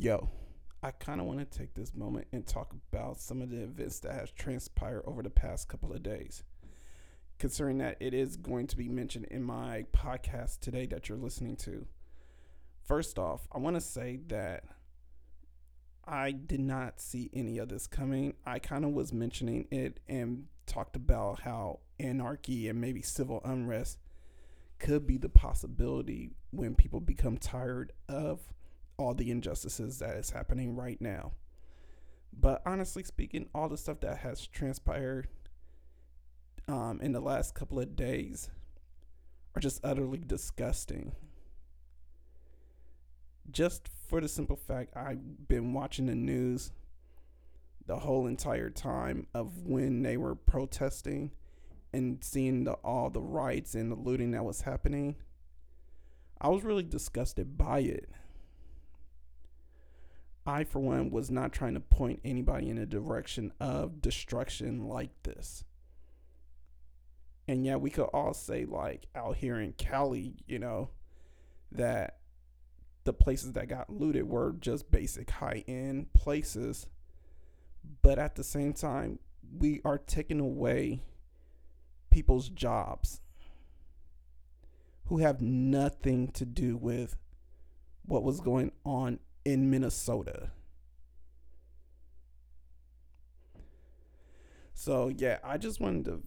Yo, I kind of want to take this moment and talk about some of the events that has transpired over the past couple of days. Considering that it is going to be mentioned in my podcast today that you're listening to. First off, I want to say that I did not see any of this coming. I kind of was mentioning it and talked about how anarchy and maybe civil unrest could be the possibility when people become tired of all the injustices that is happening right now. But honestly speaking, all the stuff that has transpired um, in the last couple of days are just utterly disgusting. Just for the simple fact, I've been watching the news the whole entire time of when they were protesting and seeing the, all the riots and the looting that was happening. I was really disgusted by it. I, for one, was not trying to point anybody in a direction of destruction like this. And yeah, we could all say, like, out here in Cali, you know, that the places that got looted were just basic high end places. But at the same time, we are taking away people's jobs who have nothing to do with what was going on in Minnesota. So, yeah, I just wanted to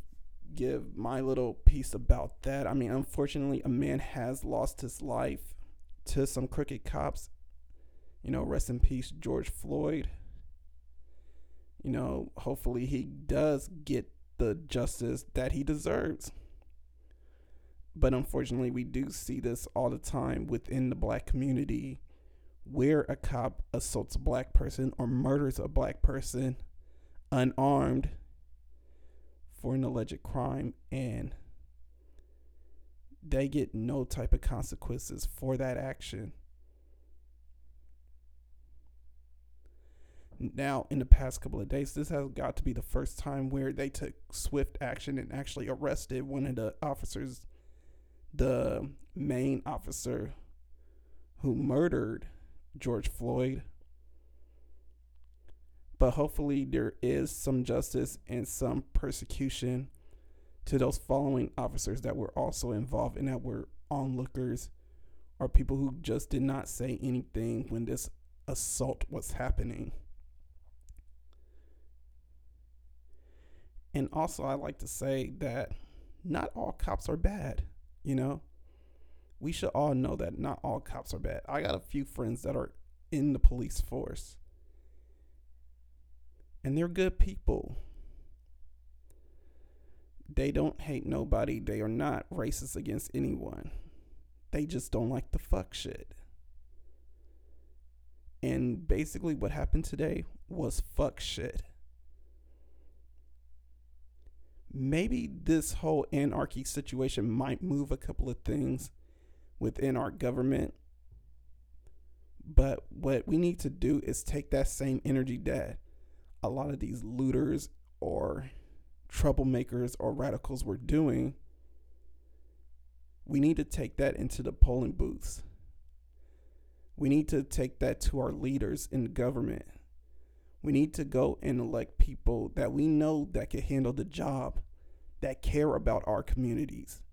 give my little piece about that. I mean, unfortunately, a man has lost his life to some crooked cops. You know, rest in peace, George Floyd. You know, hopefully he does get the justice that he deserves. But unfortunately, we do see this all the time within the black community where a cop assaults a black person or murders a black person unarmed for an alleged crime and they get no type of consequences for that action. Now, in the past couple of days, this has got to be the first time where they took swift action and actually arrested one of the officers, the main officer who murdered George Floyd. But hopefully, there is some justice and some persecution to those following officers that were also involved and that were onlookers or people who just did not say anything when this assault was happening. And also, I like to say that not all cops are bad, you know? We should all know that not all cops are bad. I got a few friends that are in the police force, and they're good people. They don't hate nobody. They are not racist against anyone. They just don't like the fuck shit. And basically, what happened today was fuck shit. Maybe this whole anarchy situation might move a couple of things within our government. But what we need to do is take that same energy that a lot of these looters or troublemakers or radicals were doing, we need to take that into the polling booths. We need to take that to our leaders in government. We need to go and elect people that we know that can handle the job, that care about our communities.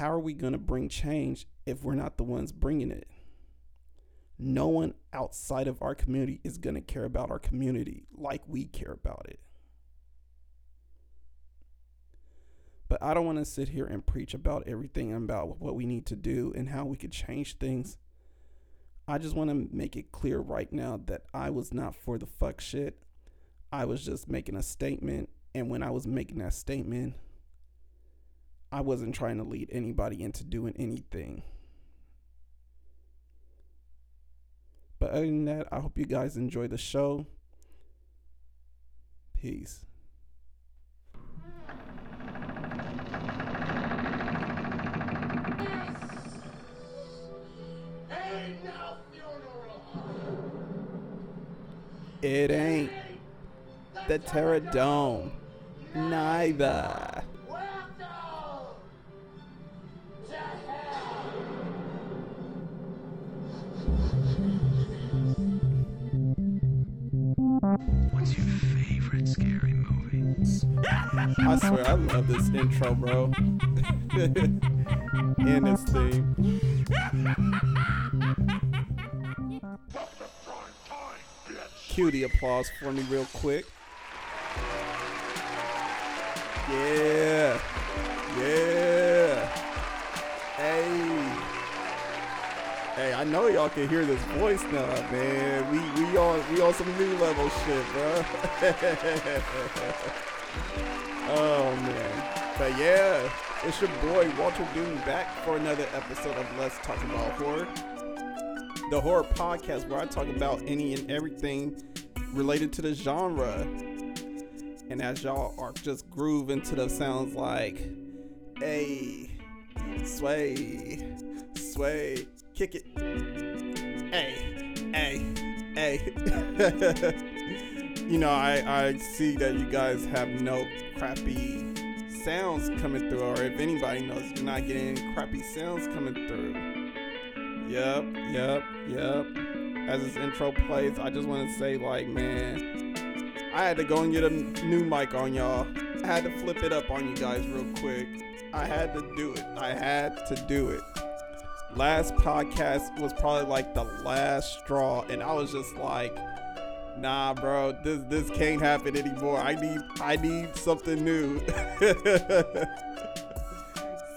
How are we going to bring change if we're not the ones bringing it? no one outside of our community is going to care about our community like we care about it. But I don't want to sit here and preach about everything about what we need to do and how we could change things. I just want to make it clear right now that I was not for the fuck shit. I was just making a statement. And when I was making that statement, I wasn't trying to lead anybody into doing anything. But other than that, I hope you guys enjoy the show. Peace. It ain't the Terror Dome. Neither. What's your favorite scary movie? I swear, I love this intro, bro. and its thing. Cue the applause for me, real quick. Yeah. Yeah. I know y'all can hear this voice now, man. We we on we on some new level shit, bro. oh man. But yeah, it's your boy Walter Doom back for another episode of Let's Talk About Horror. The horror podcast where I talk about any and everything related to the genre. And as y'all are just grooving to the sounds like, hey, sway, sway, kick it, you know, I, I see that you guys have no crappy sounds coming through, or if anybody knows, you're not getting crappy sounds coming through. Yep, yep, yep. As this intro plays, I just want to say, like, man, I had to go and get a new mic on y'all. I had to flip it up on you guys real quick. I had to do it. I had to do it. Last podcast was probably like the last straw, and I was just like, nah, bro, this this can't happen anymore. I need I need something new.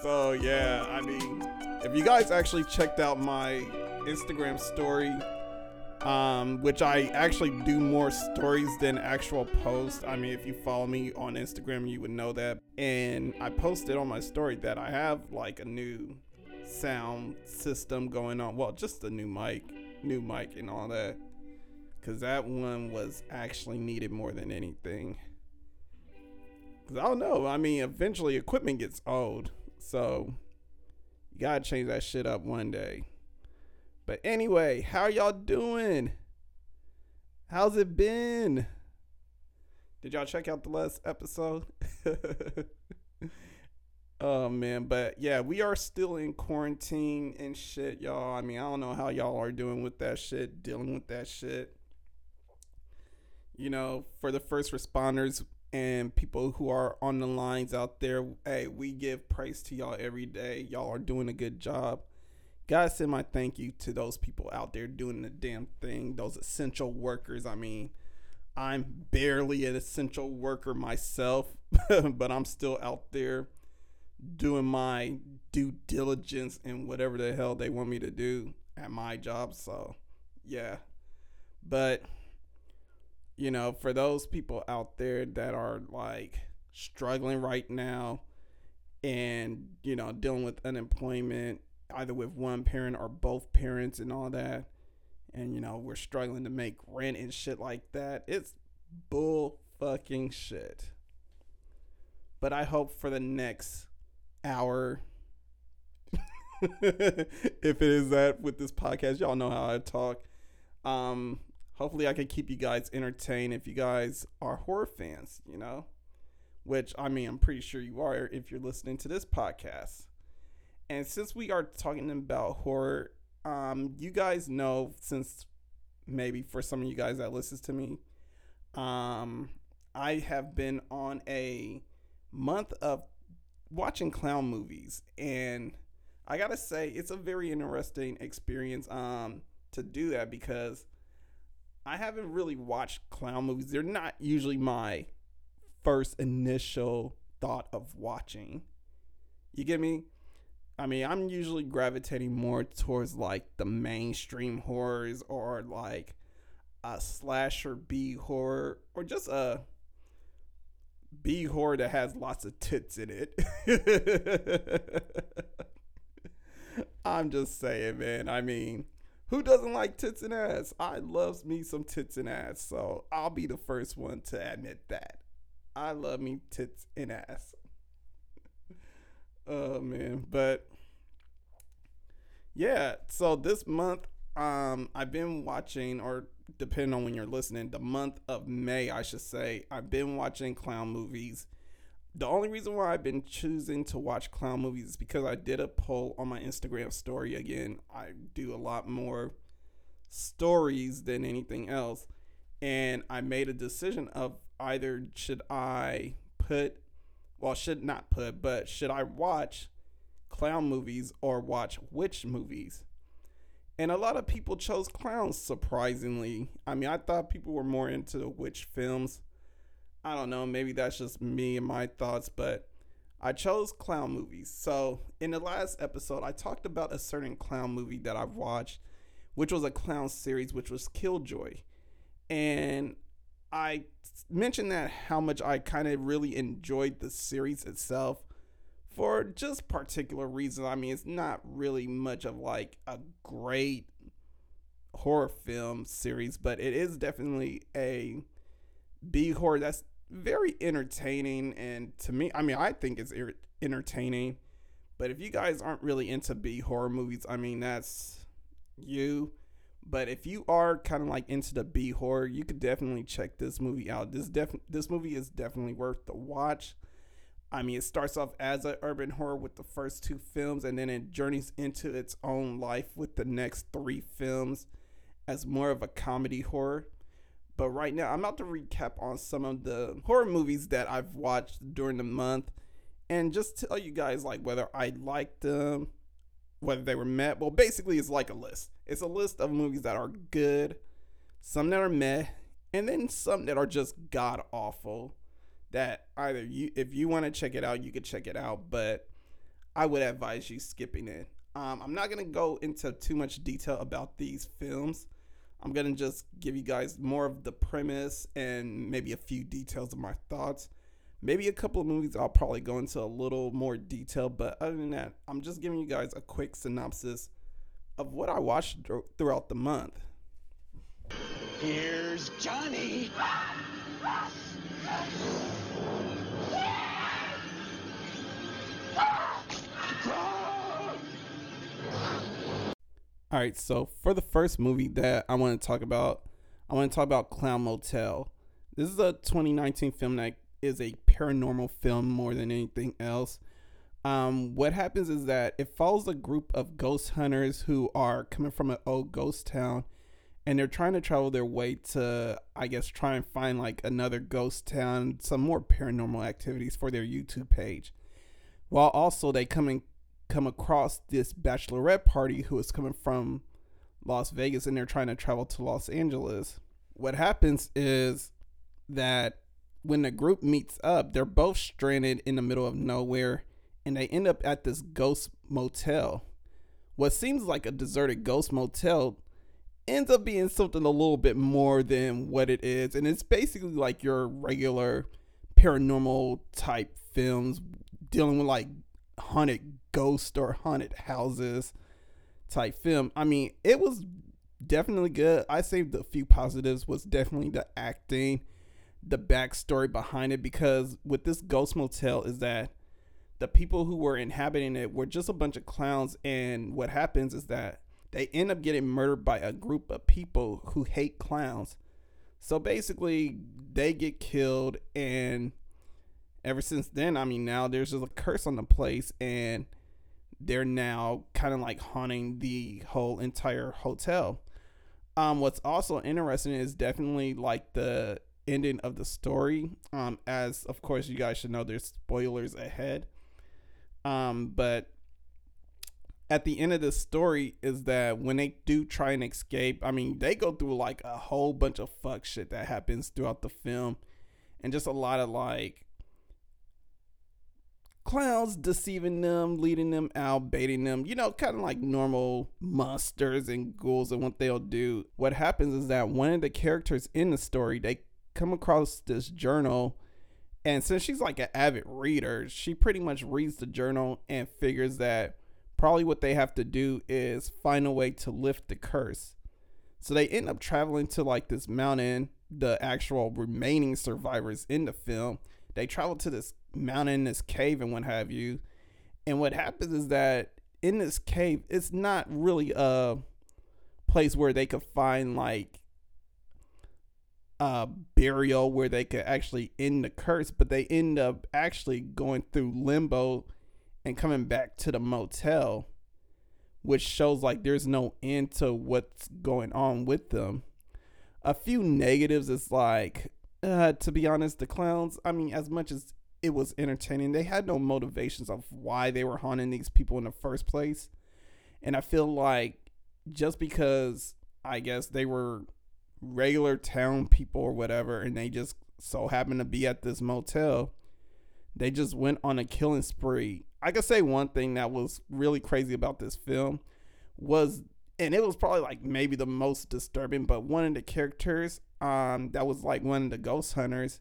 so yeah, I mean, if you guys actually checked out my Instagram story um, which I actually do more stories than actual posts. I mean, if you follow me on Instagram, you would know that. And I posted on my story that I have like a new sound system going on. Well, just a new mic, new mic, and all that. Because that one was actually needed more than anything. Because I don't know. I mean, eventually equipment gets old. So you got to change that shit up one day. But anyway, how y'all doing? How's it been? Did y'all check out the last episode? oh man, but yeah, we are still in quarantine and shit, y'all. I mean, I don't know how y'all are doing with that shit, dealing with that shit. You know, for the first responders and people who are on the lines out there, hey, we give praise to y'all every day. Y'all are doing a good job gotta send my thank you to those people out there doing the damn thing, those essential workers. I mean, I'm barely an essential worker myself, but I'm still out there doing my due diligence and whatever the hell they want me to do at my job. So, yeah. But, you know, for those people out there that are like struggling right now and, you know, dealing with unemployment either with one parent or both parents and all that. And you know, we're struggling to make rent and shit like that. It's bull fucking shit. But I hope for the next hour if it is that with this podcast, y'all know how I talk. Um, hopefully I can keep you guys entertained if you guys are horror fans, you know? Which I mean I'm pretty sure you are if you're listening to this podcast. And since we are talking about horror, um, you guys know since maybe for some of you guys that listens to me, um, I have been on a month of watching clown movies, and I gotta say it's a very interesting experience um, to do that because I haven't really watched clown movies. They're not usually my first initial thought of watching. You get me? I mean, I'm usually gravitating more towards like the mainstream horrors or like a slasher B horror or just a B horror that has lots of tits in it. I'm just saying, man. I mean, who doesn't like tits and ass? I loves me some tits and ass, so I'll be the first one to admit that. I love me tits and ass. Oh man, but yeah, so this month um I've been watching or depending on when you're listening, the month of May, I should say, I've been watching clown movies. The only reason why I've been choosing to watch clown movies is because I did a poll on my Instagram story again. I do a lot more stories than anything else. And I made a decision of either should I put well, should not put, but should I watch clown movies or watch witch movies? And a lot of people chose clowns, surprisingly. I mean, I thought people were more into witch films. I don't know, maybe that's just me and my thoughts, but I chose clown movies. So, in the last episode, I talked about a certain clown movie that I've watched, which was a clown series, which was Killjoy. And I mentioned that how much I kind of really enjoyed the series itself for just particular reasons. I mean, it's not really much of like a great horror film series, but it is definitely a B horror that's very entertaining. And to me, I mean, I think it's er- entertaining. But if you guys aren't really into B horror movies, I mean, that's you. But if you are kind of like into the B horror, you could definitely check this movie out. This def- this movie is definitely worth the watch. I mean, it starts off as an urban horror with the first two films, and then it journeys into its own life with the next three films as more of a comedy horror. But right now, I'm about to recap on some of the horror movies that I've watched during the month and just tell you guys like whether I liked them, whether they were met. Well, basically, it's like a list. It's a list of movies that are good, some that are meh, and then some that are just god awful. That either you, if you want to check it out, you could check it out, but I would advise you skipping it. Um, I'm not gonna go into too much detail about these films. I'm gonna just give you guys more of the premise and maybe a few details of my thoughts. Maybe a couple of movies I'll probably go into a little more detail, but other than that, I'm just giving you guys a quick synopsis of what I watched throughout the month. Here's Johnny. All right, so for the first movie that I want to talk about, I want to talk about Clown Motel. This is a 2019 film that is a paranormal film more than anything else. Um, what happens is that it follows a group of ghost hunters who are coming from an old ghost town and they're trying to travel their way to, I guess, try and find like another ghost town, some more paranormal activities for their YouTube page. While also they come and come across this bachelorette party who is coming from Las Vegas and they're trying to travel to Los Angeles. What happens is that when the group meets up, they're both stranded in the middle of nowhere and they end up at this ghost motel. What seems like a deserted ghost motel ends up being something a little bit more than what it is. And it's basically like your regular paranormal type films dealing with like haunted ghost or haunted houses type film. I mean, it was definitely good. I saved a few positives was definitely the acting, the backstory behind it because with this ghost motel is that the people who were inhabiting it were just a bunch of clowns and what happens is that they end up getting murdered by a group of people who hate clowns. So basically they get killed and ever since then, I mean now there's just a curse on the place and they're now kind of like haunting the whole entire hotel. Um, what's also interesting is definitely like the ending of the story. Um, as of course you guys should know, there's spoilers ahead. Um, but at the end of the story is that when they do try and escape, I mean, they go through like a whole bunch of fuck shit that happens throughout the film, and just a lot of like clowns deceiving them, leading them out, baiting them, you know, kind of like normal monsters and ghouls and what they'll do. What happens is that one of the characters in the story, they come across this journal. And since she's like an avid reader, she pretty much reads the journal and figures that probably what they have to do is find a way to lift the curse. So they end up traveling to like this mountain, the actual remaining survivors in the film. They travel to this mountain, this cave, and what have you. And what happens is that in this cave, it's not really a place where they could find like a burial where they could actually end the curse, but they end up actually going through limbo and coming back to the motel, which shows like there's no end to what's going on with them. A few negatives is like, uh, to be honest, the clowns, I mean, as much as it was entertaining. They had no motivations of why they were haunting these people in the first place. And I feel like just because I guess they were regular town people or whatever, and they just so happened to be at this motel, they just went on a killing spree. I could say one thing that was really crazy about this film was, and it was probably like maybe the most disturbing, but one of the characters, um, that was like one of the ghost hunters,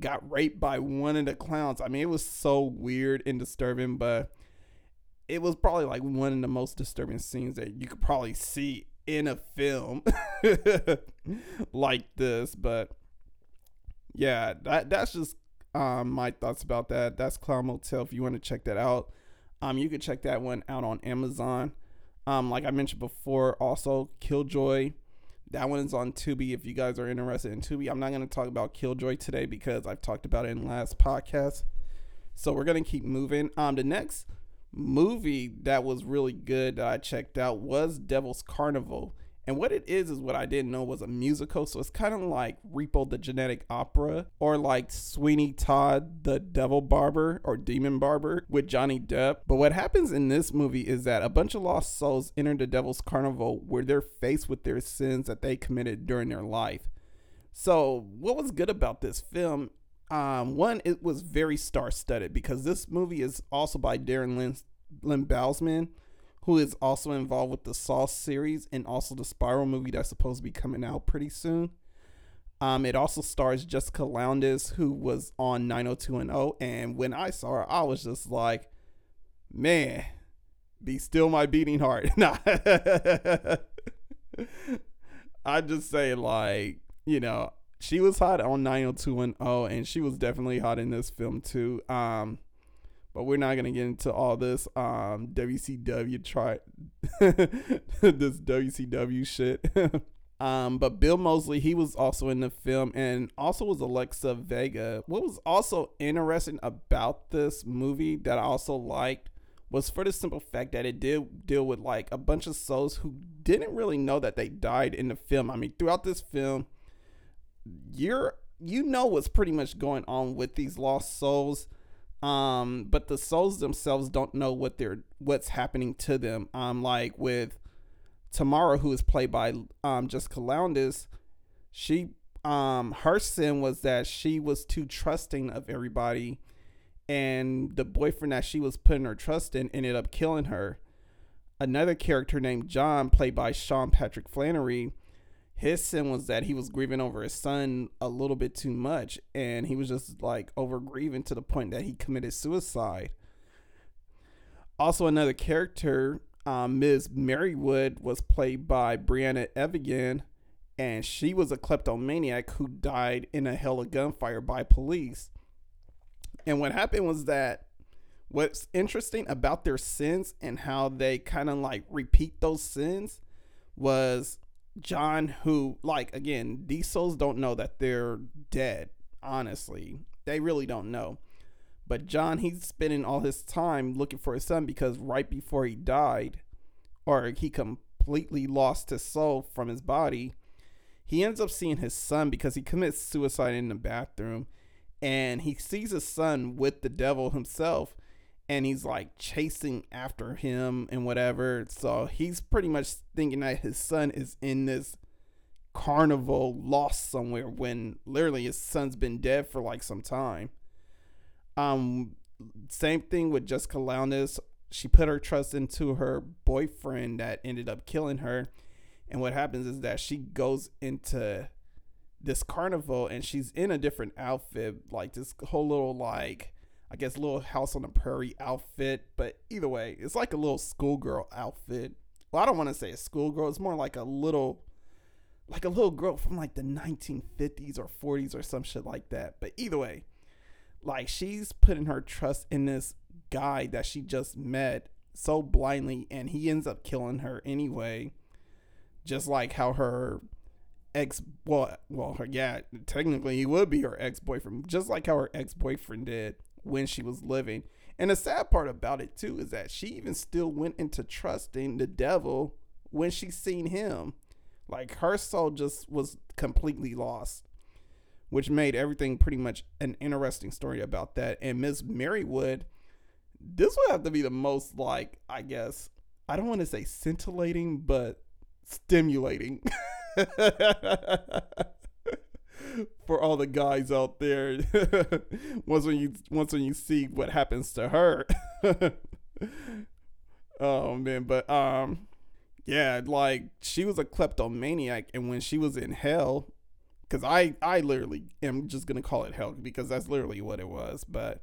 got raped by one of the clowns. I mean, it was so weird and disturbing, but it was probably like one of the most disturbing scenes that you could probably see in a film like this. But yeah, that that's just um, my thoughts about that. That's Clown Motel. If you want to check that out, um, you can check that one out on Amazon. Um, like I mentioned before, also Killjoy. That one is on Tubi. If you guys are interested in Tubi, I'm not going to talk about Killjoy today because I've talked about it in last podcast. So we're gonna keep moving. Um, the next movie that was really good that I checked out was Devil's Carnival. And what it is is what I didn't know was a musical. So it's kind of like Repo the Genetic Opera or like Sweeney Todd the Devil Barber or Demon Barber with Johnny Depp. But what happens in this movie is that a bunch of lost souls enter the Devil's Carnival where they're faced with their sins that they committed during their life. So what was good about this film um, one, it was very star studded because this movie is also by Darren Lynn, Lynn Bousman, who is also involved with the Saw series and also the Spiral movie that's supposed to be coming out pretty soon. Um, it also stars Jessica Lowndes, who was on 90210. And when I saw her, I was just like, man, be still my beating heart. Nah. I just say, like, you know, she was hot on 90210 and she was definitely hot in this film too um but we're not gonna get into all this um WCW try this WCW shit. um, but Bill Moseley, he was also in the film, and also was Alexa Vega. What was also interesting about this movie that I also liked was for the simple fact that it did deal with like a bunch of souls who didn't really know that they died in the film. I mean, throughout this film, you're you know what's pretty much going on with these lost souls um but the souls themselves don't know what they're what's happening to them. Um like with Tamara who is played by um Jessica Lowndes she um her sin was that she was too trusting of everybody and the boyfriend that she was putting her trust in ended up killing her. Another character named John played by Sean Patrick Flanery his sin was that he was grieving over his son a little bit too much and he was just like over grieving to the point that he committed suicide. Also another character um, ms merrywood was played by briana evigan and she was a kleptomaniac who died in a hell of gunfire by police. And what happened was that what's interesting about their sins and how they kind of like repeat those sins was John, who, like, again, these souls don't know that they're dead, honestly. They really don't know. But John, he's spending all his time looking for his son because right before he died, or he completely lost his soul from his body, he ends up seeing his son because he commits suicide in the bathroom. And he sees his son with the devil himself and he's like chasing after him and whatever. So he's pretty much thinking that his son is in this carnival lost somewhere when literally his son's been dead for like some time. Um same thing with Jessica Lowndes. She put her trust into her boyfriend that ended up killing her. And what happens is that she goes into this carnival and she's in a different outfit, like this whole little like I guess little house on the prairie outfit, but either way, it's like a little schoolgirl outfit. Well, I don't want to say a schoolgirl. It's more like a little, like a little girl from like the 1950s or 40s or some shit like that. But either way, like she's putting her trust in this guy that she just met so blindly, and he ends up killing her anyway. Just like how her ex, well, well, her, yeah, technically he would be her ex boyfriend, just like how her ex boyfriend did when she was living. And the sad part about it too is that she even still went into trusting the devil when she seen him. Like her soul just was completely lost. which made everything pretty much an interesting story about that. And Miss Merrywood, this would have to be the most like, I guess, I don't want to say scintillating, but stimulating. For all the guys out there, once when you once when you see what happens to her, oh man! But um, yeah, like she was a kleptomaniac, and when she was in hell, because I I literally am just gonna call it hell because that's literally what it was. But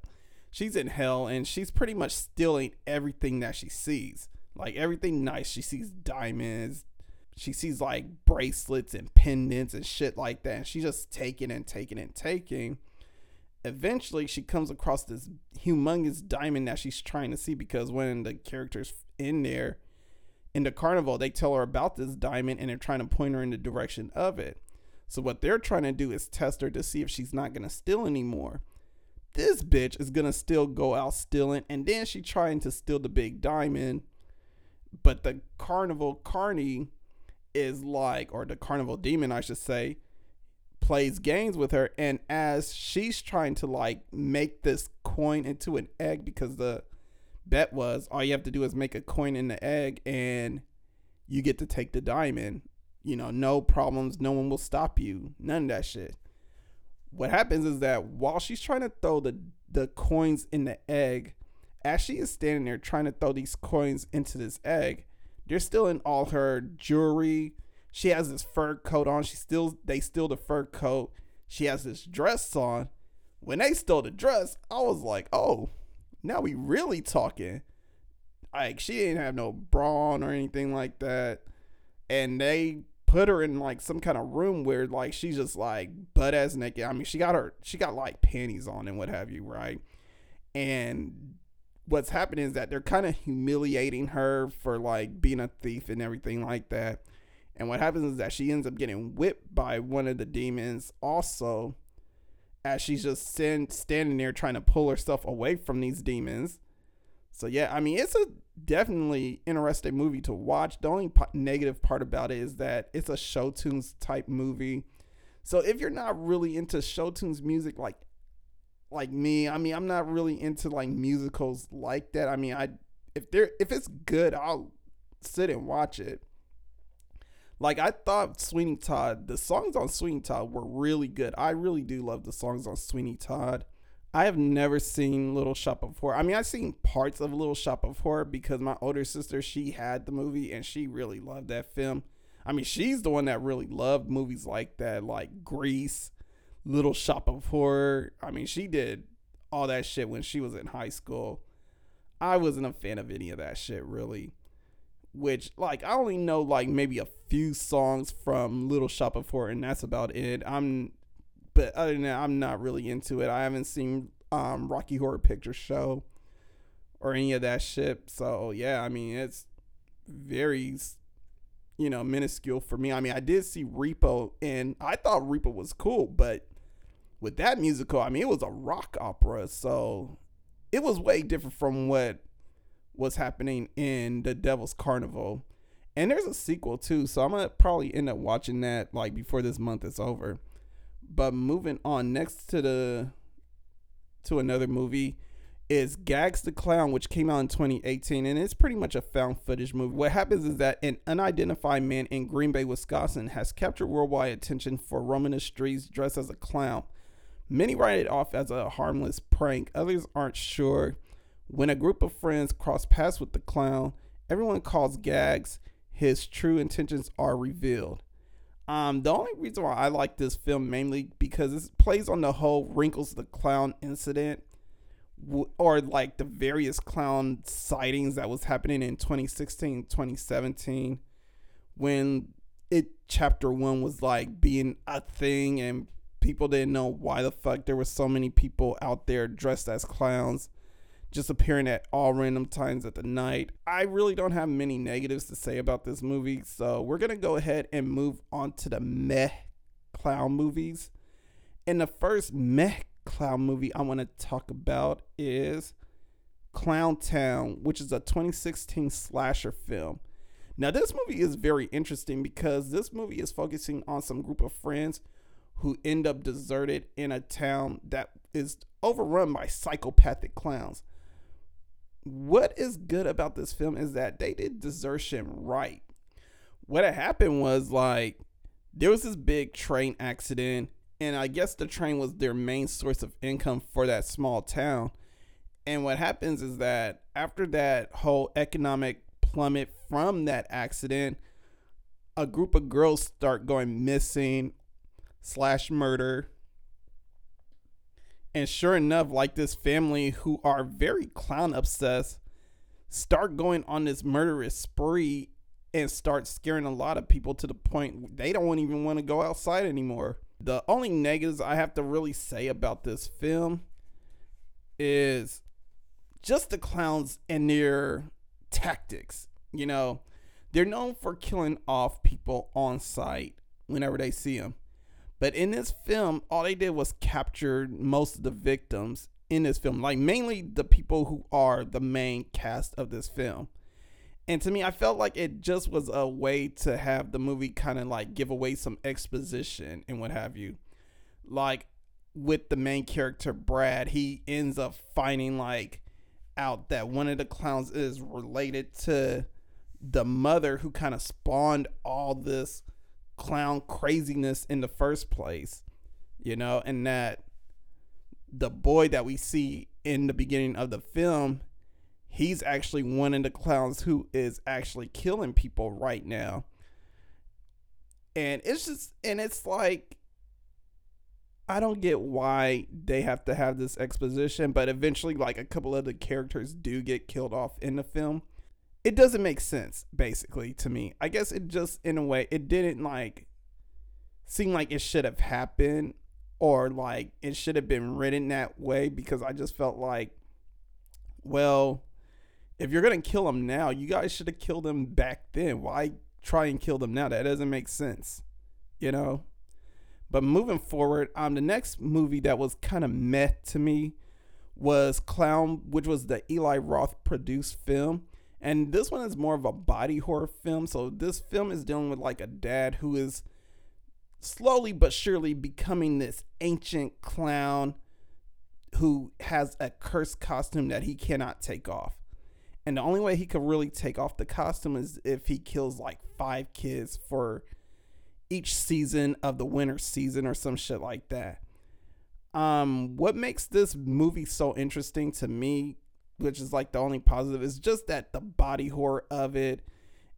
she's in hell, and she's pretty much stealing everything that she sees, like everything nice. She sees diamonds, she sees like bracelets and pendants and shit like that, and she's just taking and taking and taking. Eventually, she comes across this humongous diamond that she's trying to see because when the characters in there in the carnival, they tell her about this diamond and they're trying to point her in the direction of it. So what they're trying to do is test her to see if she's not gonna steal anymore. This bitch is gonna still go out stealing, and then she trying to steal the big diamond. But the carnival carney is like, or the carnival demon, I should say, plays games with her. And as she's trying to like make this coin into an egg because the bet was all you have to do is make a coin in the egg and you get to take the diamond. You know, no problems, no one will stop you. None of that shit. What happens is that while she's trying to throw the the coins in the egg, as she is standing there trying to throw these coins into this egg, they're still in all her jewelry. She has this fur coat on. She still they steal the fur coat. She has this dress on. When they stole the dress, I was like, oh, now we really talking. Like she didn't have no bra on or anything like that. And they put her in like some kind of room where like she's just like butt ass naked. I mean, she got her she got like panties on and what have you, right? And what's happening is that they're kind of humiliating her for like being a thief and everything like that. And what happens is that she ends up getting whipped by one of the demons also as she's just stand, standing there trying to pull herself away from these demons. So yeah, I mean, it's a definitely interesting movie to watch. The only po- negative part about it is that it's a show tunes type movie. So if you're not really into show tunes music like like me, I mean, I'm not really into like musicals like that. I mean, I if they're if it's good, I'll sit and watch it. Like I thought Sweeney Todd, the songs on Sweeney Todd were really good. I really do love the songs on Sweeney Todd. I have never seen Little Shop of Horror. I mean, I've seen parts of Little Shop of Horror because my older sister, she had the movie and she really loved that film. I mean, she's the one that really loved movies like that, like Grease, Little Shop of Horror. I mean, she did all that shit when she was in high school. I wasn't a fan of any of that shit, really which like I only know like maybe a few songs from Little Shop of Horror, and that's about it. I'm, but other than that, I'm not really into it. I haven't seen um, Rocky Horror Picture Show or any of that shit. So yeah, I mean it's very, you know, minuscule for me. I mean I did see Repo, and I thought Repo was cool, but with that musical, I mean it was a rock opera, so it was way different from what was happening in the Devil's Carnival. And there's a sequel too, so I'm gonna probably end up watching that like before this month is over. But moving on, next to the to another movie is Gags the Clown, which came out in 2018, and it's pretty much a found footage movie. What happens is that an unidentified man in Green Bay, Wisconsin, has captured worldwide attention for roaming the streets dressed as a clown. Many write it off as a harmless prank. Others aren't sure when a group of friends cross paths with the clown, everyone calls gags. His true intentions are revealed. Um, the only reason why I like this film mainly because it plays on the whole Wrinkles the Clown incident or like the various clown sightings that was happening in 2016, 2017 when it chapter 1 was like being a thing and people didn't know why the fuck there were so many people out there dressed as clowns just appearing at all random times at the night. I really don't have many negatives to say about this movie, so we're gonna go ahead and move on to the meh clown movies. And the first meh clown movie I want to talk about is Clown Town, which is a 2016 slasher film. Now, this movie is very interesting because this movie is focusing on some group of friends who end up deserted in a town that is overrun by psychopathic clowns. What is good about this film is that they did desertion right. What had happened was like there was this big train accident, and I guess the train was their main source of income for that small town. And what happens is that after that whole economic plummet from that accident, a group of girls start going missing slash murder. And sure enough, like this family who are very clown obsessed start going on this murderous spree and start scaring a lot of people to the point they don't even want to go outside anymore. The only negatives I have to really say about this film is just the clowns and their tactics. You know, they're known for killing off people on sight whenever they see them. But in this film, all they did was capture most of the victims in this film, like mainly the people who are the main cast of this film. And to me, I felt like it just was a way to have the movie kind of like give away some exposition and what have you. Like with the main character, Brad, he ends up finding like out that one of the clowns is related to the mother who kind of spawned all this clown craziness in the first place, you know, and that the boy that we see in the beginning of the film, he's actually one of the clowns who is actually killing people right now. And it's just, and it's like, I don't get why they have to have this exposition, but eventually, like, a couple of the characters do get killed off in the film it doesn't make sense basically to me. I guess it just in a way it didn't like seem like it should have happened or like it should have been written that way because I just felt like well if you're going to kill them now, you guys should have killed them back then. Why try and kill them now? That doesn't make sense. You know? But moving forward, um the next movie that was kind of meh to me was Clown, which was the Eli Roth produced film and this one is more of a body horror film. So this film is dealing with like a dad who is slowly but surely becoming this ancient clown who has a cursed costume that he cannot take off. And the only way he could really take off the costume is if he kills like five kids for each season of the winter season or some shit like that. Um, what makes this movie so interesting to me which is like the only positive, is just that the body horror of it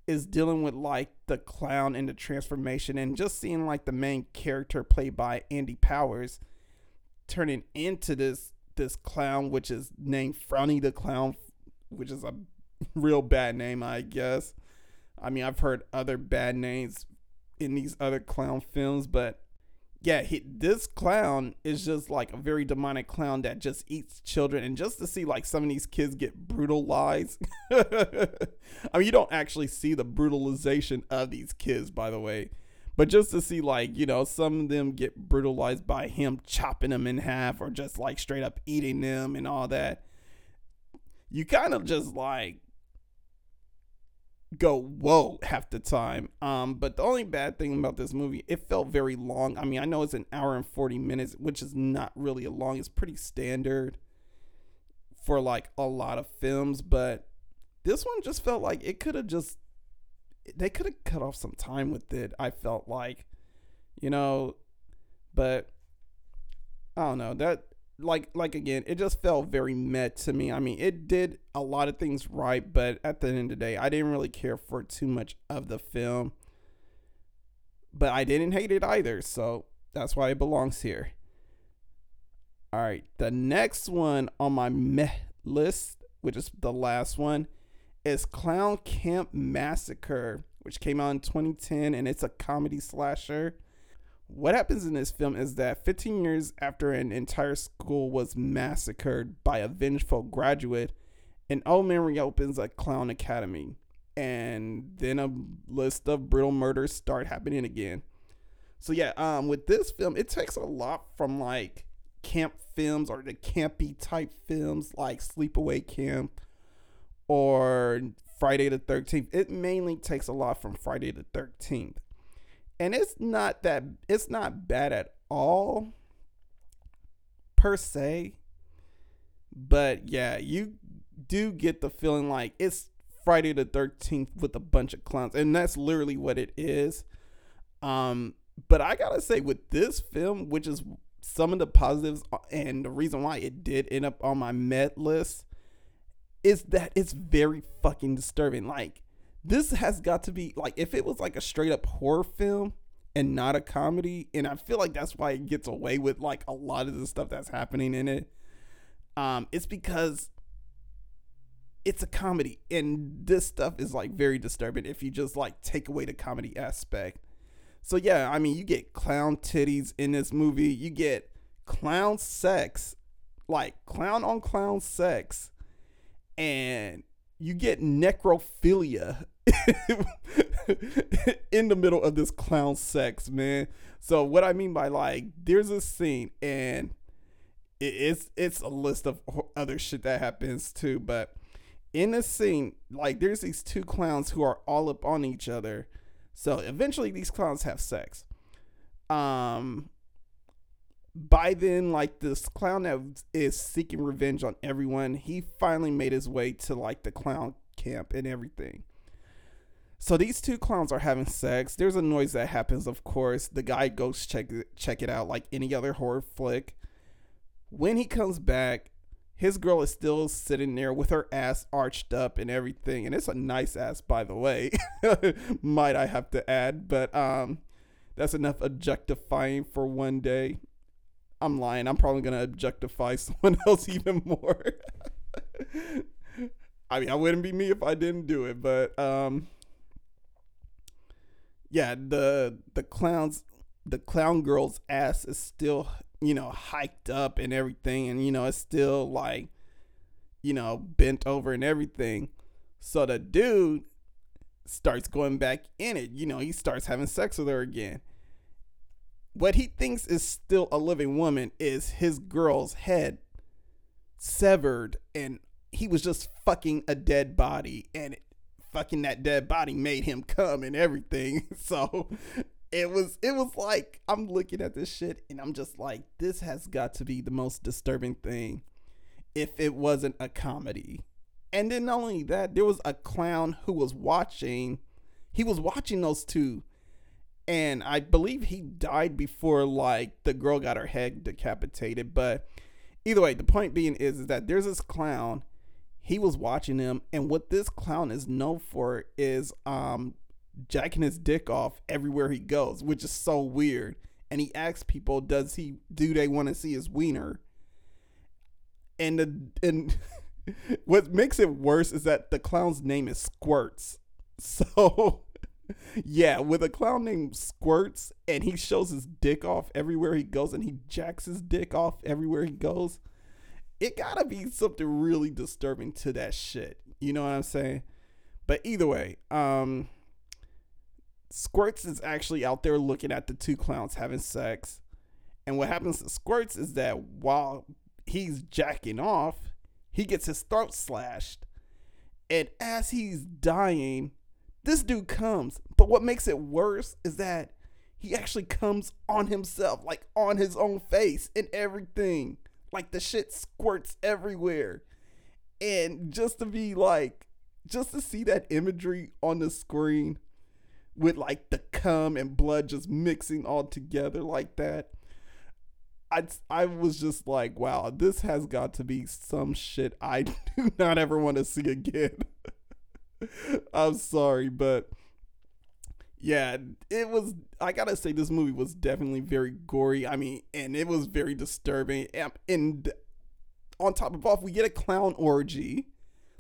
is dealing with like the clown and the transformation and just seeing like the main character played by Andy Powers turning into this this clown which is named Frowny the Clown which is a real bad name I guess. I mean I've heard other bad names in these other clown films but yeah, he, this clown is just like a very demonic clown that just eats children. And just to see like some of these kids get brutalized. I mean, you don't actually see the brutalization of these kids, by the way. But just to see like, you know, some of them get brutalized by him chopping them in half or just like straight up eating them and all that. You kind of just like, go whoa half the time. Um, but the only bad thing about this movie, it felt very long. I mean, I know it's an hour and forty minutes, which is not really a long. It's pretty standard for like a lot of films, but this one just felt like it could have just they could have cut off some time with it. I felt like, you know, but I don't know that like like again, it just felt very met to me. I mean, it did a lot of things right, but at the end of the day, I didn't really care for too much of the film. But I didn't hate it either, so that's why it belongs here. All right, the next one on my meh list, which is the last one, is Clown Camp Massacre, which came out in 2010 and it's a comedy slasher. What happens in this film is that 15 years after an entire school was massacred by a vengeful graduate, an old man reopens a clown academy, and then a list of brutal murders start happening again. So yeah, um, with this film, it takes a lot from like camp films or the campy type films like Sleepaway Camp or Friday the 13th. It mainly takes a lot from Friday the 13th And it's not that it's not bad at all per se. But yeah, you do get the feeling like it's Friday the 13th with a bunch of clowns. And that's literally what it is. Um, but I gotta say, with this film, which is some of the positives and the reason why it did end up on my met list, is that it's very fucking disturbing. Like, this has got to be like if it was like a straight up horror film and not a comedy, and I feel like that's why it gets away with like a lot of the stuff that's happening in it. Um, it's because it's a comedy and this stuff is like very disturbing if you just like take away the comedy aspect so yeah i mean you get clown titties in this movie you get clown sex like clown on clown sex and you get necrophilia in the middle of this clown sex man so what i mean by like there's a scene and it's it's a list of other shit that happens too but in the scene, like there's these two clowns who are all up on each other. So eventually these clowns have sex. Um by then, like this clown that is seeking revenge on everyone, he finally made his way to like the clown camp and everything. So these two clowns are having sex. There's a noise that happens, of course. The guy goes check check it out like any other horror flick. When he comes back, his girl is still sitting there with her ass arched up and everything and it's a nice ass by the way might i have to add but um that's enough objectifying for one day i'm lying i'm probably gonna objectify someone else even more i mean i wouldn't be me if i didn't do it but um yeah the the clowns the clown girl's ass is still you know, hiked up and everything, and you know, it's still like, you know, bent over and everything. So the dude starts going back in it. You know, he starts having sex with her again. What he thinks is still a living woman is his girl's head severed, and he was just fucking a dead body, and fucking that dead body made him come and everything. So it was it was like I'm looking at this shit and I'm just like this has got to be the most disturbing thing if it wasn't a comedy. And then not only that, there was a clown who was watching he was watching those two and I believe he died before like the girl got her head decapitated, but either way, the point being is, is that there's this clown he was watching him and what this clown is known for is um jacking his dick off everywhere he goes, which is so weird. And he asks people, "Does he? Do they want to see his wiener?" And the and what makes it worse is that the clown's name is Squirts. So yeah, with a clown named Squirts and he shows his dick off everywhere he goes and he jacks his dick off everywhere he goes, it gotta be something really disturbing to that shit. You know what I'm saying? But either way, um, Squirts is actually out there looking at the two clowns having sex. And what happens to Squirts is that while he's jacking off, he gets his throat slashed. And as he's dying, this dude comes. But what makes it worse is that he actually comes on himself, like on his own face and everything. Like the shit squirts everywhere. And just to be like, just to see that imagery on the screen with like the cum and blood just mixing all together like that. I, I was just like, wow, this has got to be some shit I do not ever want to see again. I'm sorry, but yeah, it was. I gotta say, this movie was definitely very gory. I mean, and it was very disturbing. And, on top of all, we get a clown orgy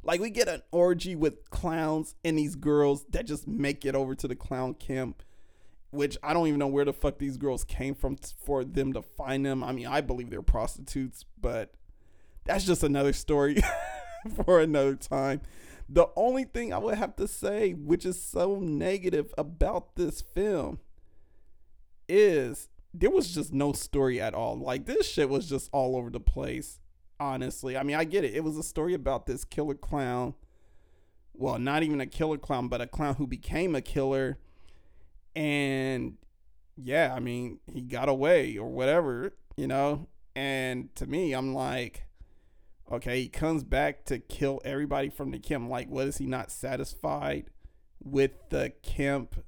like we get an orgy with clowns and these girls that just make it over to the clown camp, which I don't even know where the fuck these girls came from for them to find them. I mean, I believe they're prostitutes, but that's just another story for another time. The only thing I would have to say, which is so negative about this film, is there was just no story at all. Like this shit was just all over the place honestly. I mean, I get it. It was a story about this killer clown. Well, not even a killer clown, but a clown who became a killer. And yeah, I mean, he got away or whatever, you know? And to me, I'm like, okay, he comes back to kill everybody from the camp. Like, what is he not satisfied with the camp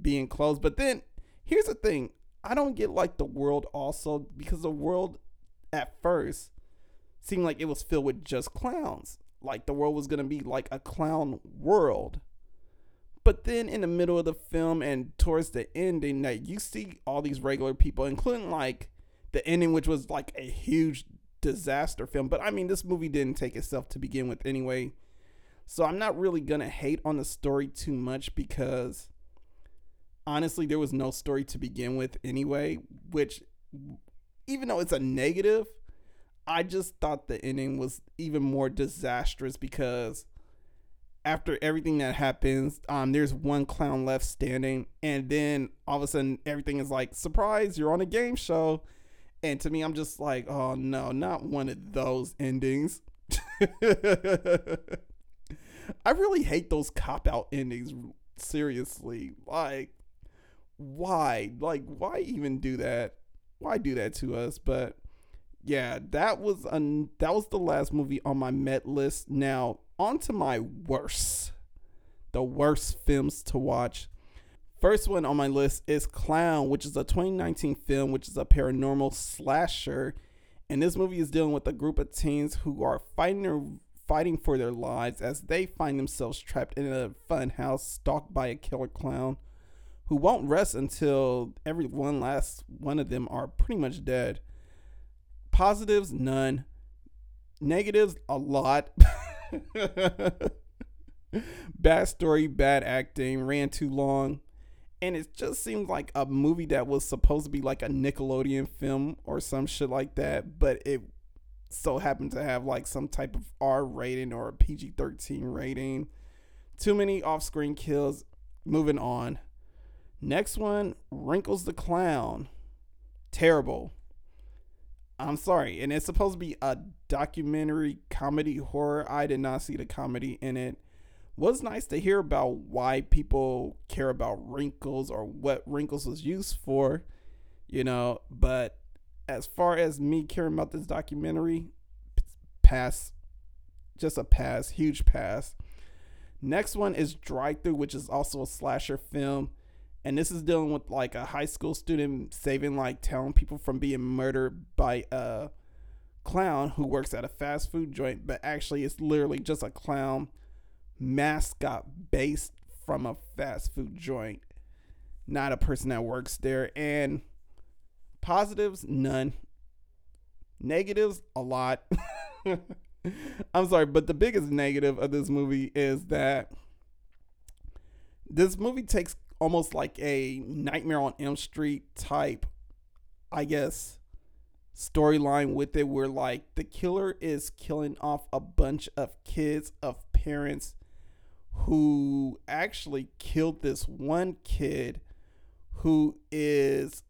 being closed? But then here's the thing I don't get like the world also because the world at first seemed like it was filled with just clowns. Like the world was gonna be like a clown world. But then in the middle of the film and towards the ending, that you see all these regular people, including like the ending, which was like a huge disaster film. But I mean, this movie didn't take itself to begin with anyway. So I'm not really gonna hate on the story too much because honestly, there was no story to begin with anyway, which even though it's a negative, I just thought the ending was even more disastrous because after everything that happens, um, there's one clown left standing, and then all of a sudden everything is like, surprise, you're on a game show. And to me, I'm just like, oh no, not one of those endings. I really hate those cop out endings. Seriously. Like, why? Like, why even do that? Why do that to us? But yeah, that was un- that was the last movie on my Met list. Now, on to my worst. The worst films to watch. First one on my list is Clown, which is a 2019 film, which is a paranormal slasher. And this movie is dealing with a group of teens who are fighting their, fighting for their lives as they find themselves trapped in a fun house stalked by a killer clown who won't rest until every one last one of them are pretty much dead. Positives, none. Negatives, a lot. bad story, bad acting, ran too long. And it just seems like a movie that was supposed to be like a Nickelodeon film or some shit like that, but it so happened to have like some type of R rating or a PG 13 rating. Too many off screen kills. Moving on. Next one Wrinkles the Clown. Terrible. I'm sorry. And it's supposed to be a documentary comedy horror. I did not see the comedy in it. Was nice to hear about why people care about wrinkles or what wrinkles was used for, you know. But as far as me caring about this documentary, pass. Just a pass. Huge pass. Next one is Drive Through, which is also a slasher film and this is dealing with like a high school student saving like telling people from being murdered by a clown who works at a fast food joint but actually it's literally just a clown mascot based from a fast food joint not a person that works there and positives none. Negatives a lot. I'm sorry but the biggest negative of this movie is that this movie takes almost like a Nightmare on Elm Street type, I guess, storyline with it where like the killer is killing off a bunch of kids of parents who actually killed this one kid who is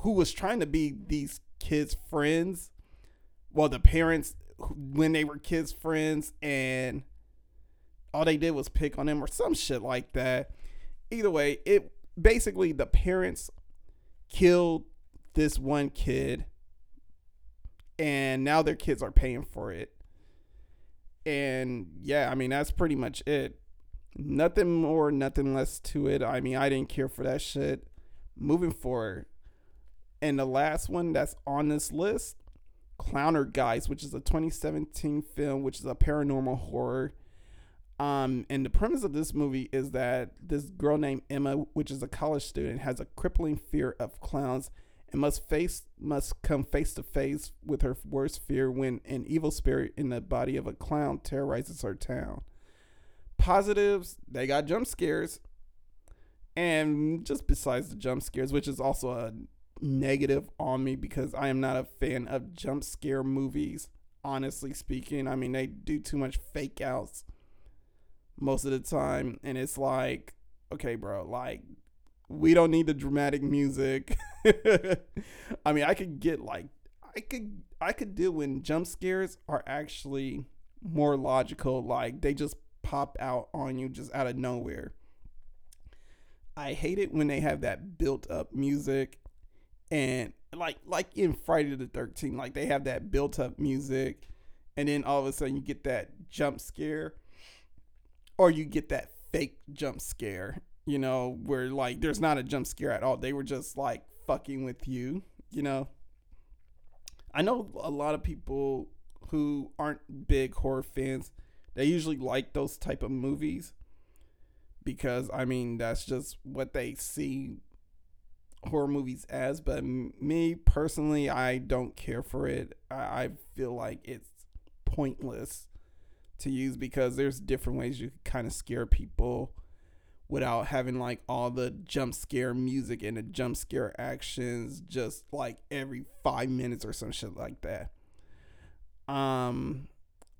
who was trying to be these kids friends well the parents when they were kids friends and all they did was pick on them or some shit like that either way, it basically the parents killed this one kid and now their kids are paying for it. And yeah, I mean that's pretty much it. Nothing more, nothing less to it. I mean, I didn't care for that shit. Moving forward. And the last one that's on this list, Clowntergeist, which is a 2017 film, which is a paranormal horror. Um, and the premise of this movie is that this girl named Emma, which is a college student, has a crippling fear of clowns and must face must come face to face with her worst fear when an evil spirit in the body of a clown terrorizes her town. Positives, they got jump scares. And just besides the jump scares, which is also a negative on me because I am not a fan of jump scare movies, honestly speaking. I mean, they do too much fake outs most of the time and it's like okay bro like we don't need the dramatic music i mean i could get like i could i could deal when jump scares are actually more logical like they just pop out on you just out of nowhere I hate it when they have that built up music and like like in Friday the 13th, like they have that built up music and then all of a sudden you get that jump scare or you get that fake jump scare, you know, where like there's not a jump scare at all. They were just like fucking with you, you know. I know a lot of people who aren't big horror fans, they usually like those type of movies because I mean that's just what they see horror movies as. But me personally, I don't care for it. I, I feel like it's pointless to use because there's different ways you can kind of scare people without having like all the jump scare music and the jump scare actions just like every five minutes or some shit like that. Um,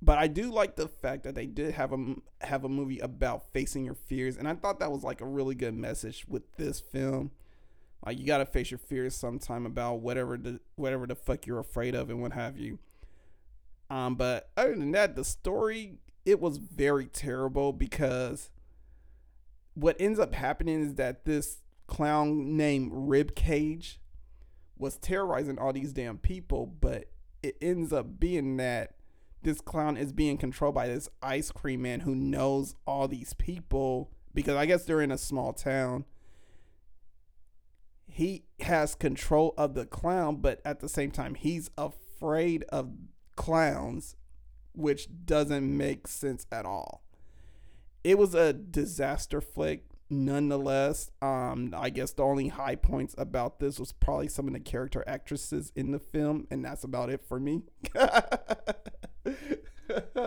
but I do like the fact that they did have a have a movie about facing your fears, and I thought that was like a really good message with this film. Like you gotta face your fears sometime about whatever the whatever the fuck you're afraid of and what have you. Um, but other than that, the story it was very terrible because what ends up happening is that this clown named Rib Cage was terrorizing all these damn people, but it ends up being that this clown is being controlled by this ice cream man who knows all these people because I guess they're in a small town. He has control of the clown, but at the same time, he's afraid of clowns, which doesn't make sense at all. It was a disaster flick nonetheless. Um, I guess the only high points about this was probably some of the character actresses in the film, and that's about it for me.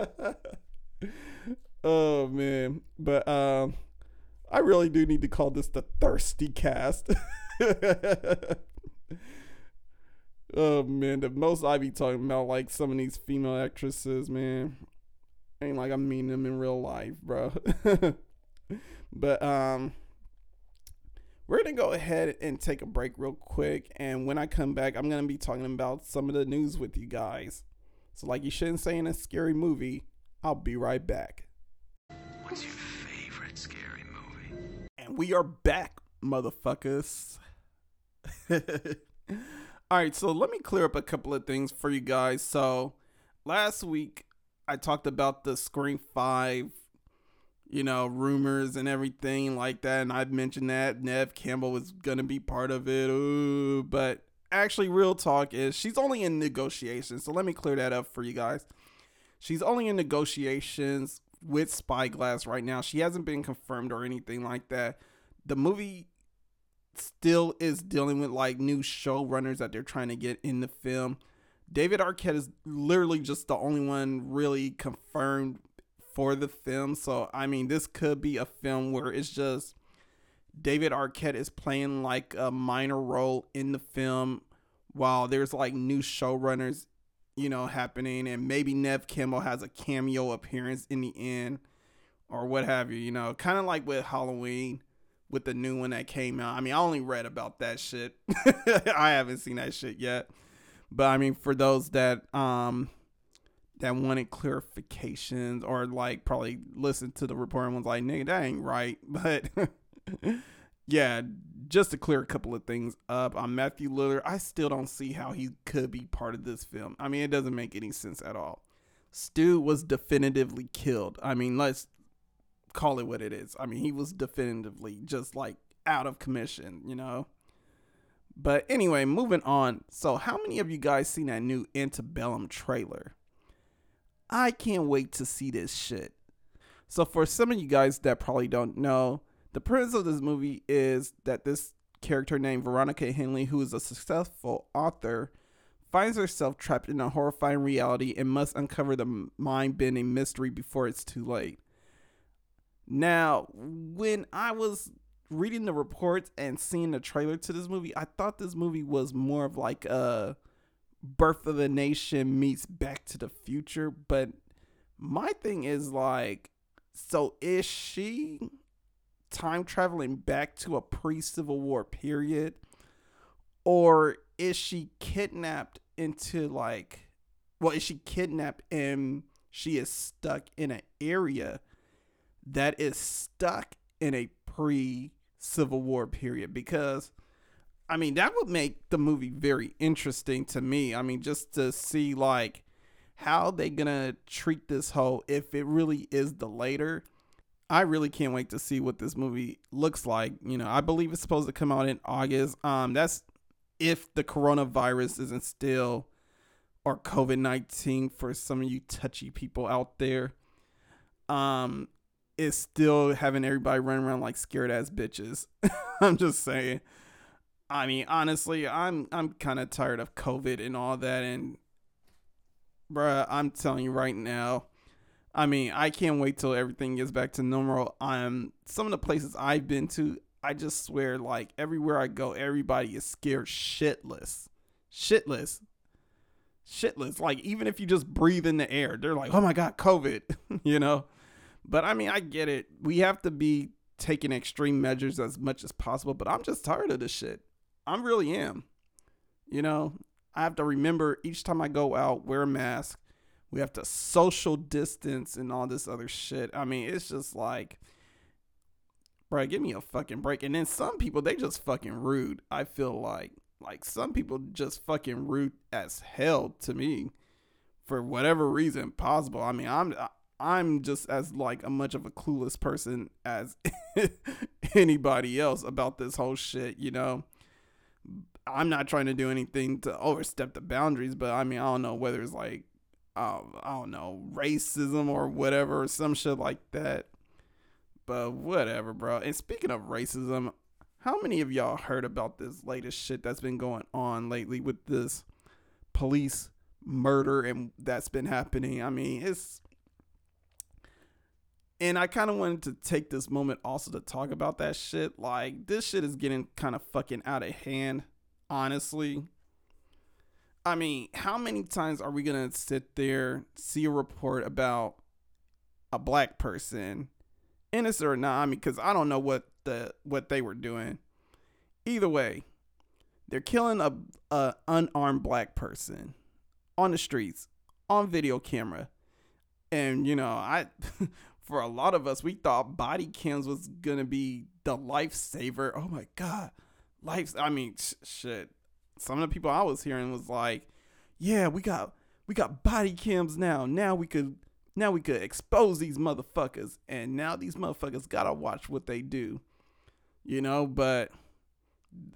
oh man, but um, I really do need to call this the thirsty cast. oh man, the most I be talking about like some of these female actresses, man. Ain't like I mean them in real life, bro. but um we're gonna go ahead and take a break real quick and when I come back I'm gonna be talking about some of the news with you guys. So like you shouldn't say in a scary movie, I'll be right back. What's your favorite scary movie? And we are back, motherfuckers. All right, so let me clear up a couple of things for you guys. So last week I talked about the Scream 5, you know, rumors and everything like that. And I've mentioned that Neve Campbell was going to be part of it. Ooh, but actually, real talk is she's only in negotiations. So let me clear that up for you guys. She's only in negotiations with Spyglass right now. She hasn't been confirmed or anything like that. The movie still is dealing with like new showrunners that they're trying to get in the film. David Arquette is literally just the only one really confirmed for the film. So, I mean, this could be a film where it's just David Arquette is playing like a minor role in the film while there's like new showrunners, you know, happening. And maybe Neve Campbell has a cameo appearance in the end or what have you, you know, kind of like with Halloween with the new one that came out. I mean, I only read about that shit. I haven't seen that shit yet. But I mean, for those that um that wanted clarifications or like probably listened to the report and was like, nigga, that ain't right. But yeah, just to clear a couple of things up on Matthew Lillard, I still don't see how he could be part of this film. I mean, it doesn't make any sense at all. Stu was definitively killed. I mean, let's call it what it is. I mean, he was definitively just like out of commission, you know? But anyway, moving on. So, how many of you guys seen that new Antebellum trailer? I can't wait to see this shit. So, for some of you guys that probably don't know, the premise of this movie is that this character named Veronica Henley, who is a successful author, finds herself trapped in a horrifying reality and must uncover the mind bending mystery before it's too late. Now, when I was reading the reports and seeing the trailer to this movie, I thought this movie was more of like a Birth of the Nation meets Back to the Future. But my thing is like, so is she time traveling back to a pre Civil War period? Or is she kidnapped into like, well, is she kidnapped and she is stuck in an area that is stuck in a pre Civil War period because I mean that would make the movie very interesting to me. I mean just to see like how they gonna treat this whole if it really is the later. I really can't wait to see what this movie looks like. You know, I believe it's supposed to come out in August. Um, that's if the coronavirus isn't still or COVID nineteen for some of you touchy people out there. Um, is still having everybody running around like scared ass bitches. I'm just saying. I mean, honestly, I'm I'm kind of tired of COVID and all that, and bruh, I'm telling you right now. I mean, I can't wait till everything gets back to normal. Um, some of the places I've been to, I just swear, like everywhere I go, everybody is scared shitless, shitless, shitless. Like even if you just breathe in the air, they're like, "Oh my god, COVID," you know. But I mean, I get it. We have to be taking extreme measures as much as possible. But I'm just tired of this shit. I really am. You know, I have to remember each time I go out, wear a mask. We have to social distance and all this other shit. I mean, it's just like, bro, give me a fucking break. And then some people, they just fucking rude. I feel like, like some people just fucking rude as hell to me for whatever reason possible. I mean, I'm I'm just as like a much of a clueless person as anybody else about this whole shit, you know. I'm not trying to do anything to overstep the boundaries, but I mean, I don't know whether it's like, uh, I don't know, racism or whatever, some shit like that. But whatever, bro. And speaking of racism, how many of y'all heard about this latest shit that's been going on lately with this police murder and that's been happening? I mean, it's and I kind of wanted to take this moment also to talk about that shit. Like, this shit is getting kind of fucking out of hand, honestly. I mean, how many times are we going to sit there, see a report about a black person, innocent or not? I mean, because I don't know what the what they were doing. Either way, they're killing a, a unarmed black person on the streets on video camera. And you know, I for a lot of us, we thought body cams was gonna be the lifesaver. Oh my god, life. I mean, sh- shit. Some of the people I was hearing was like, "Yeah, we got we got body cams now. Now we could now we could expose these motherfuckers, and now these motherfuckers gotta watch what they do." You know, but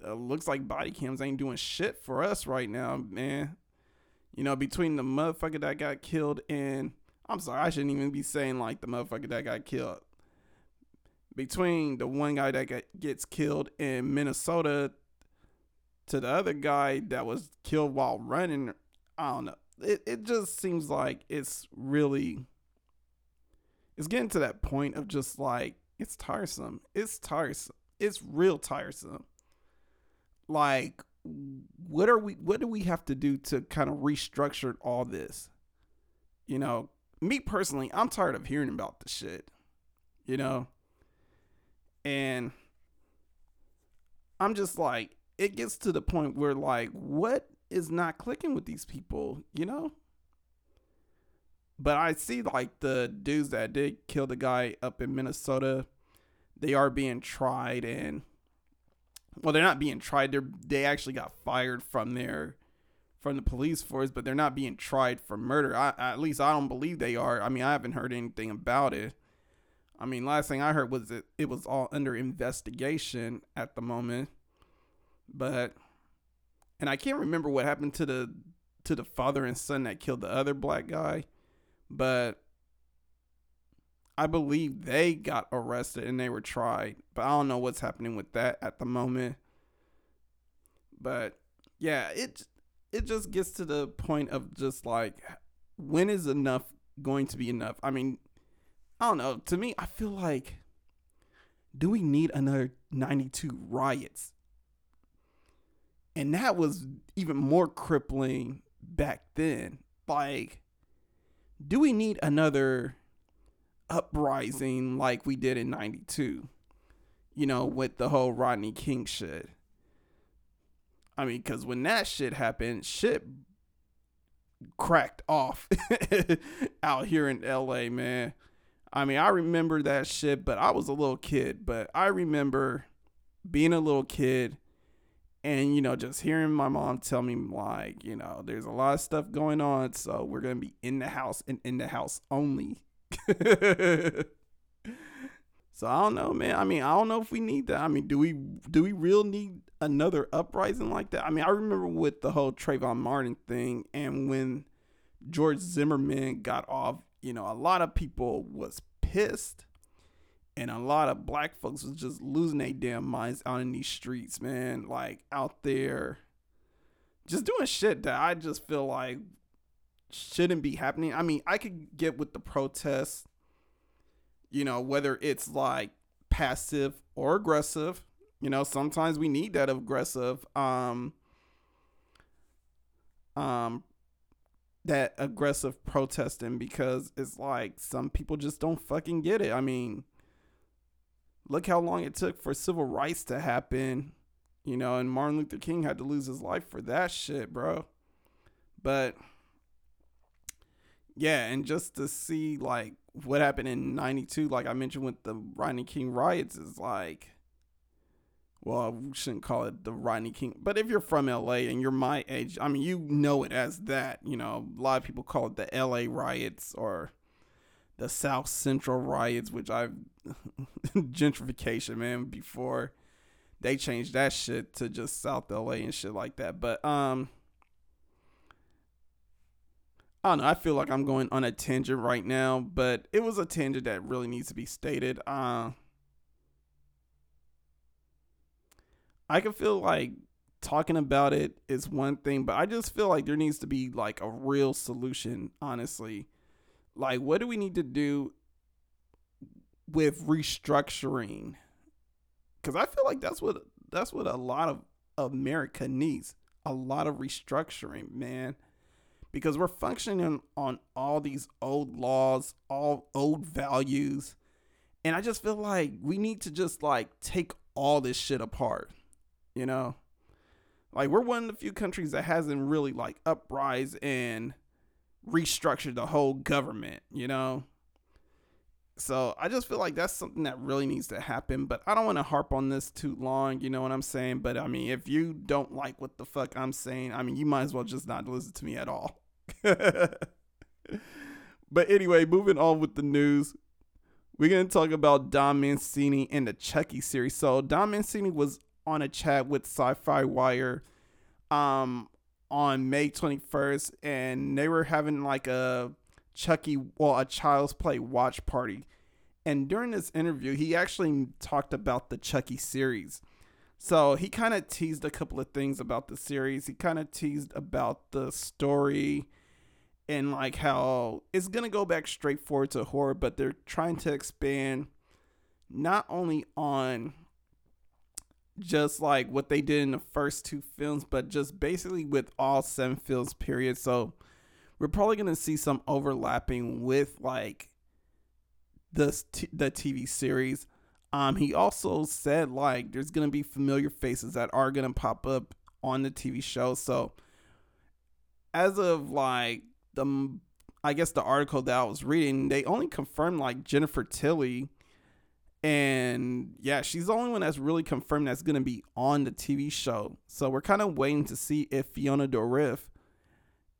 uh, looks like body cams ain't doing shit for us right now, man. You know, between the motherfucker that got killed and I'm sorry, I shouldn't even be saying like the motherfucker that got killed. Between the one guy that got, gets killed in Minnesota to the other guy that was killed while running, I don't know. It it just seems like it's really it's getting to that point of just like it's tiresome. It's tiresome. It's real tiresome. Like what are we what do we have to do to kind of restructure all this? You know, me personally, I'm tired of hearing about the shit. You know? And I'm just like, it gets to the point where like, what is not clicking with these people, you know? But I see like the dudes that did kill the guy up in Minnesota, they are being tried and well, they're not being tried. They're they actually got fired from their from the police force, but they're not being tried for murder. I, at least I don't believe they are. I mean, I haven't heard anything about it. I mean, last thing I heard was that it was all under investigation at the moment. But and I can't remember what happened to the to the father and son that killed the other black guy, but I believe they got arrested and they were tried. But I don't know what's happening with that at the moment. But yeah, it it just gets to the point of just like when is enough going to be enough? I mean, I don't know. To me, I feel like do we need another 92 riots? And that was even more crippling back then. Like do we need another uprising like we did in 92? You know, with the whole Rodney King shit. I mean, because when that shit happened, shit cracked off out here in LA, man. I mean, I remember that shit, but I was a little kid. But I remember being a little kid and you know just hearing my mom tell me like you know there's a lot of stuff going on so we're gonna be in the house and in the house only. So i don't know man. I mean i don't know if we need that. I mean do we do we real need another uprising like that? I mean i remember with the whole trayvon martin thing and when george zimmerman got off you know a lot of people was pissed and a lot of black folks was just losing their damn minds out in these streets, man. Like out there, just doing shit that I just feel like shouldn't be happening. I mean, I could get with the protests, you know, whether it's like passive or aggressive. You know, sometimes we need that aggressive, um, um, that aggressive protesting because it's like some people just don't fucking get it. I mean look how long it took for civil rights to happen, you know, and Martin Luther King had to lose his life for that shit, bro. But yeah, and just to see like what happened in 92 like I mentioned with the Rodney King riots is like well, we shouldn't call it the Rodney King, but if you're from LA and you're my age, I mean, you know it as that. You know, a lot of people call it the LA riots or the South Central riots, which I've gentrification, man, before they changed that shit to just South LA and shit like that. But um I don't know, I feel like I'm going on a tangent right now, but it was a tangent that really needs to be stated. Uh I can feel like talking about it is one thing, but I just feel like there needs to be like a real solution, honestly like, what do we need to do with restructuring? Because I feel like that's what that's what a lot of America needs. A lot of restructuring, man. Because we're functioning on all these old laws, all old values. And I just feel like we need to just like take all this shit apart. You know? Like we're one of the few countries that hasn't really like uprise and restructure the whole government, you know? So I just feel like that's something that really needs to happen. But I don't want to harp on this too long, you know what I'm saying? But I mean, if you don't like what the fuck I'm saying, I mean, you might as well just not listen to me at all. but anyway, moving on with the news. We're going to talk about Don Mancini and the Chucky series. So Don Mancini was on a chat with Sci-Fi Wire um on May 21st, and they were having like a Chucky, well, a Child's Play watch party. And during this interview, he actually talked about the Chucky series. So he kind of teased a couple of things about the series. He kind of teased about the story and like how it's going to go back straight forward to horror, but they're trying to expand not only on just like what they did in the first two films, but just basically with all seven films, period. So we're probably gonna see some overlapping with like the t- the TV series. Um, he also said like there's gonna be familiar faces that are gonna pop up on the TV show. So as of like the I guess the article that I was reading, they only confirmed like Jennifer Tilly and yeah, she's the only one that's really confirmed that's going to be on the TV show. So we're kind of waiting to see if Fiona Dourif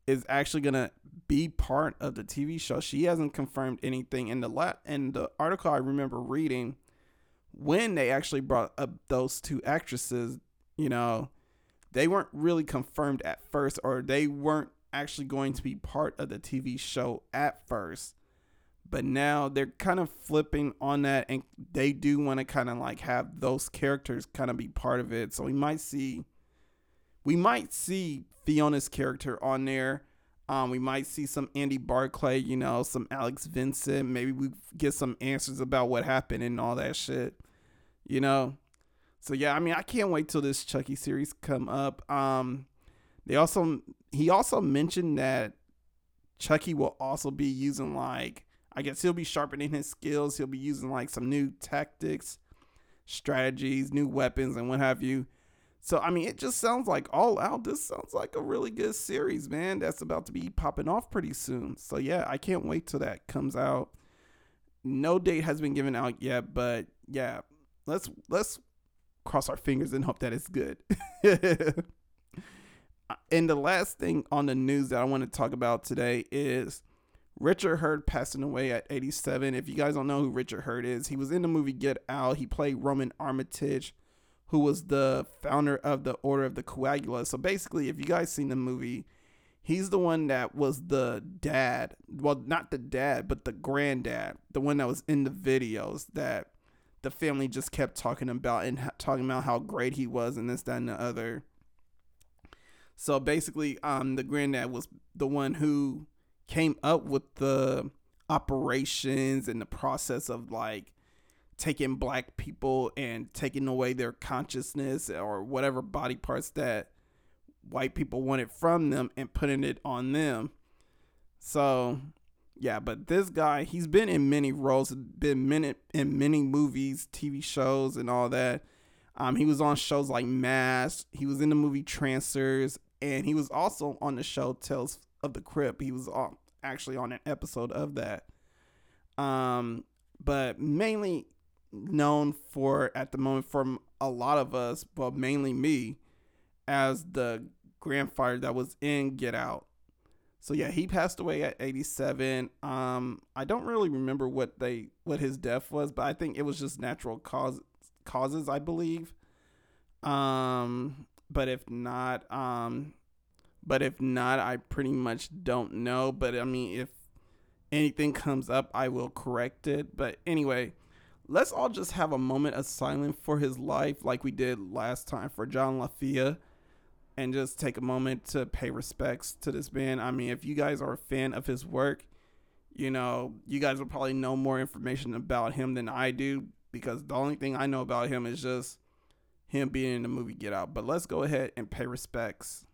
is actually going to be part of the TV show. She hasn't confirmed anything in the la- in the article I remember reading when they actually brought up those two actresses, you know, they weren't really confirmed at first or they weren't actually going to be part of the TV show at first but now they're kind of flipping on that and they do want to kind of like have those characters kind of be part of it. So we might see we might see fiona's character on there. Um, we might see some andy barclay you know some alex vincent. Maybe we get some answers about what happened and all that shit you know? So yeah i mean i can't wait till this chucky series come up. Um they also he also mentioned that chucky will also be using like I guess he'll be sharpening his skills. He'll be using like some new tactics, strategies, new weapons, and what have you. So, I mean, it just sounds like all out. This sounds like a really good series, man. That's about to be popping off pretty soon. So, yeah, I can't wait till that comes out. No date has been given out yet, but yeah, let's let's cross our fingers and hope that it's good. Uh, and the last thing on the news that I want to talk about today is Richard Herd passing away at 87. If you guys don't know who Richard Herd is, he was in the movie Get Out. He played Roman Armitage, who was the founder of the Order of the Coagula. So basically, if you guys seen the movie, he's the one that was the dad. Well, not the dad, but the granddad, the one that was in the videos that the family just kept talking about and talking about how great he was and this, that, and the other. So basically, um, the granddad was the one who came up with the operations and the process of like taking black people and taking away their consciousness or whatever body parts that white people wanted from them and putting it on them. So, yeah, but this guy, he's been in many roles, been many, in many movies, TV shows, and all that. Um, he was on shows like Mash. He was in the movie Trancers, and he was also on the show Tales of the Crypt. He was on, actually on an episode of that. Um, but mainly known for at the moment from a lot of us, but mainly me, as the grandfather that was in Get Out. So yeah, he passed away at 87. Um, I don't really remember what they what his death was, but I think it was just natural cause causes, I believe. Um, but if not, um, but if not, I pretty much don't know. But I mean, if anything comes up, I will correct it. But anyway, let's all just have a moment of silence for his life, like we did last time for John LaFia and just take a moment to pay respects to this man. I mean, if you guys are a fan of his work, you know, you guys will probably know more information about him than I do because the only thing I know about him is just him being in the movie Get Out. But let's go ahead and pay respects.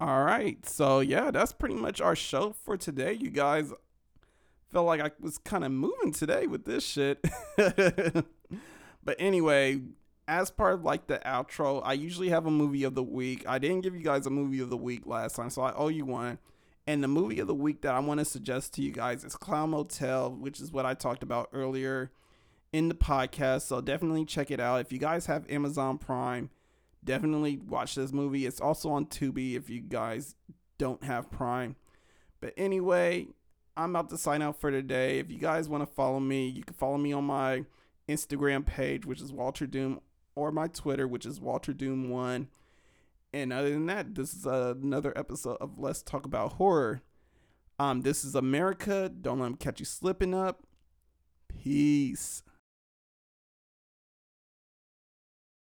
All right. So, yeah, that's pretty much our show for today. You guys, felt like I was kind of moving today with this shit. but anyway, as part of like the outro, I usually have a movie of the week. I didn't give you guys a movie of the week last time, so I owe you one. And the movie of the week that I want to suggest to you guys is Clown Motel, which is what I talked about earlier in the podcast. So definitely check it out. If you guys have Amazon Prime, definitely watch this movie. It's also on Tubi if you guys don't have Prime. But anyway, I'm about to sign out for today. If you guys want to follow me, you can follow me on my Instagram page, which is Walter Doom, or my Twitter, which is Walter Doom One. And other than that, this is another episode of Let's Talk About Horror. Um, this is America. Don't let them catch you slipping up. Peace.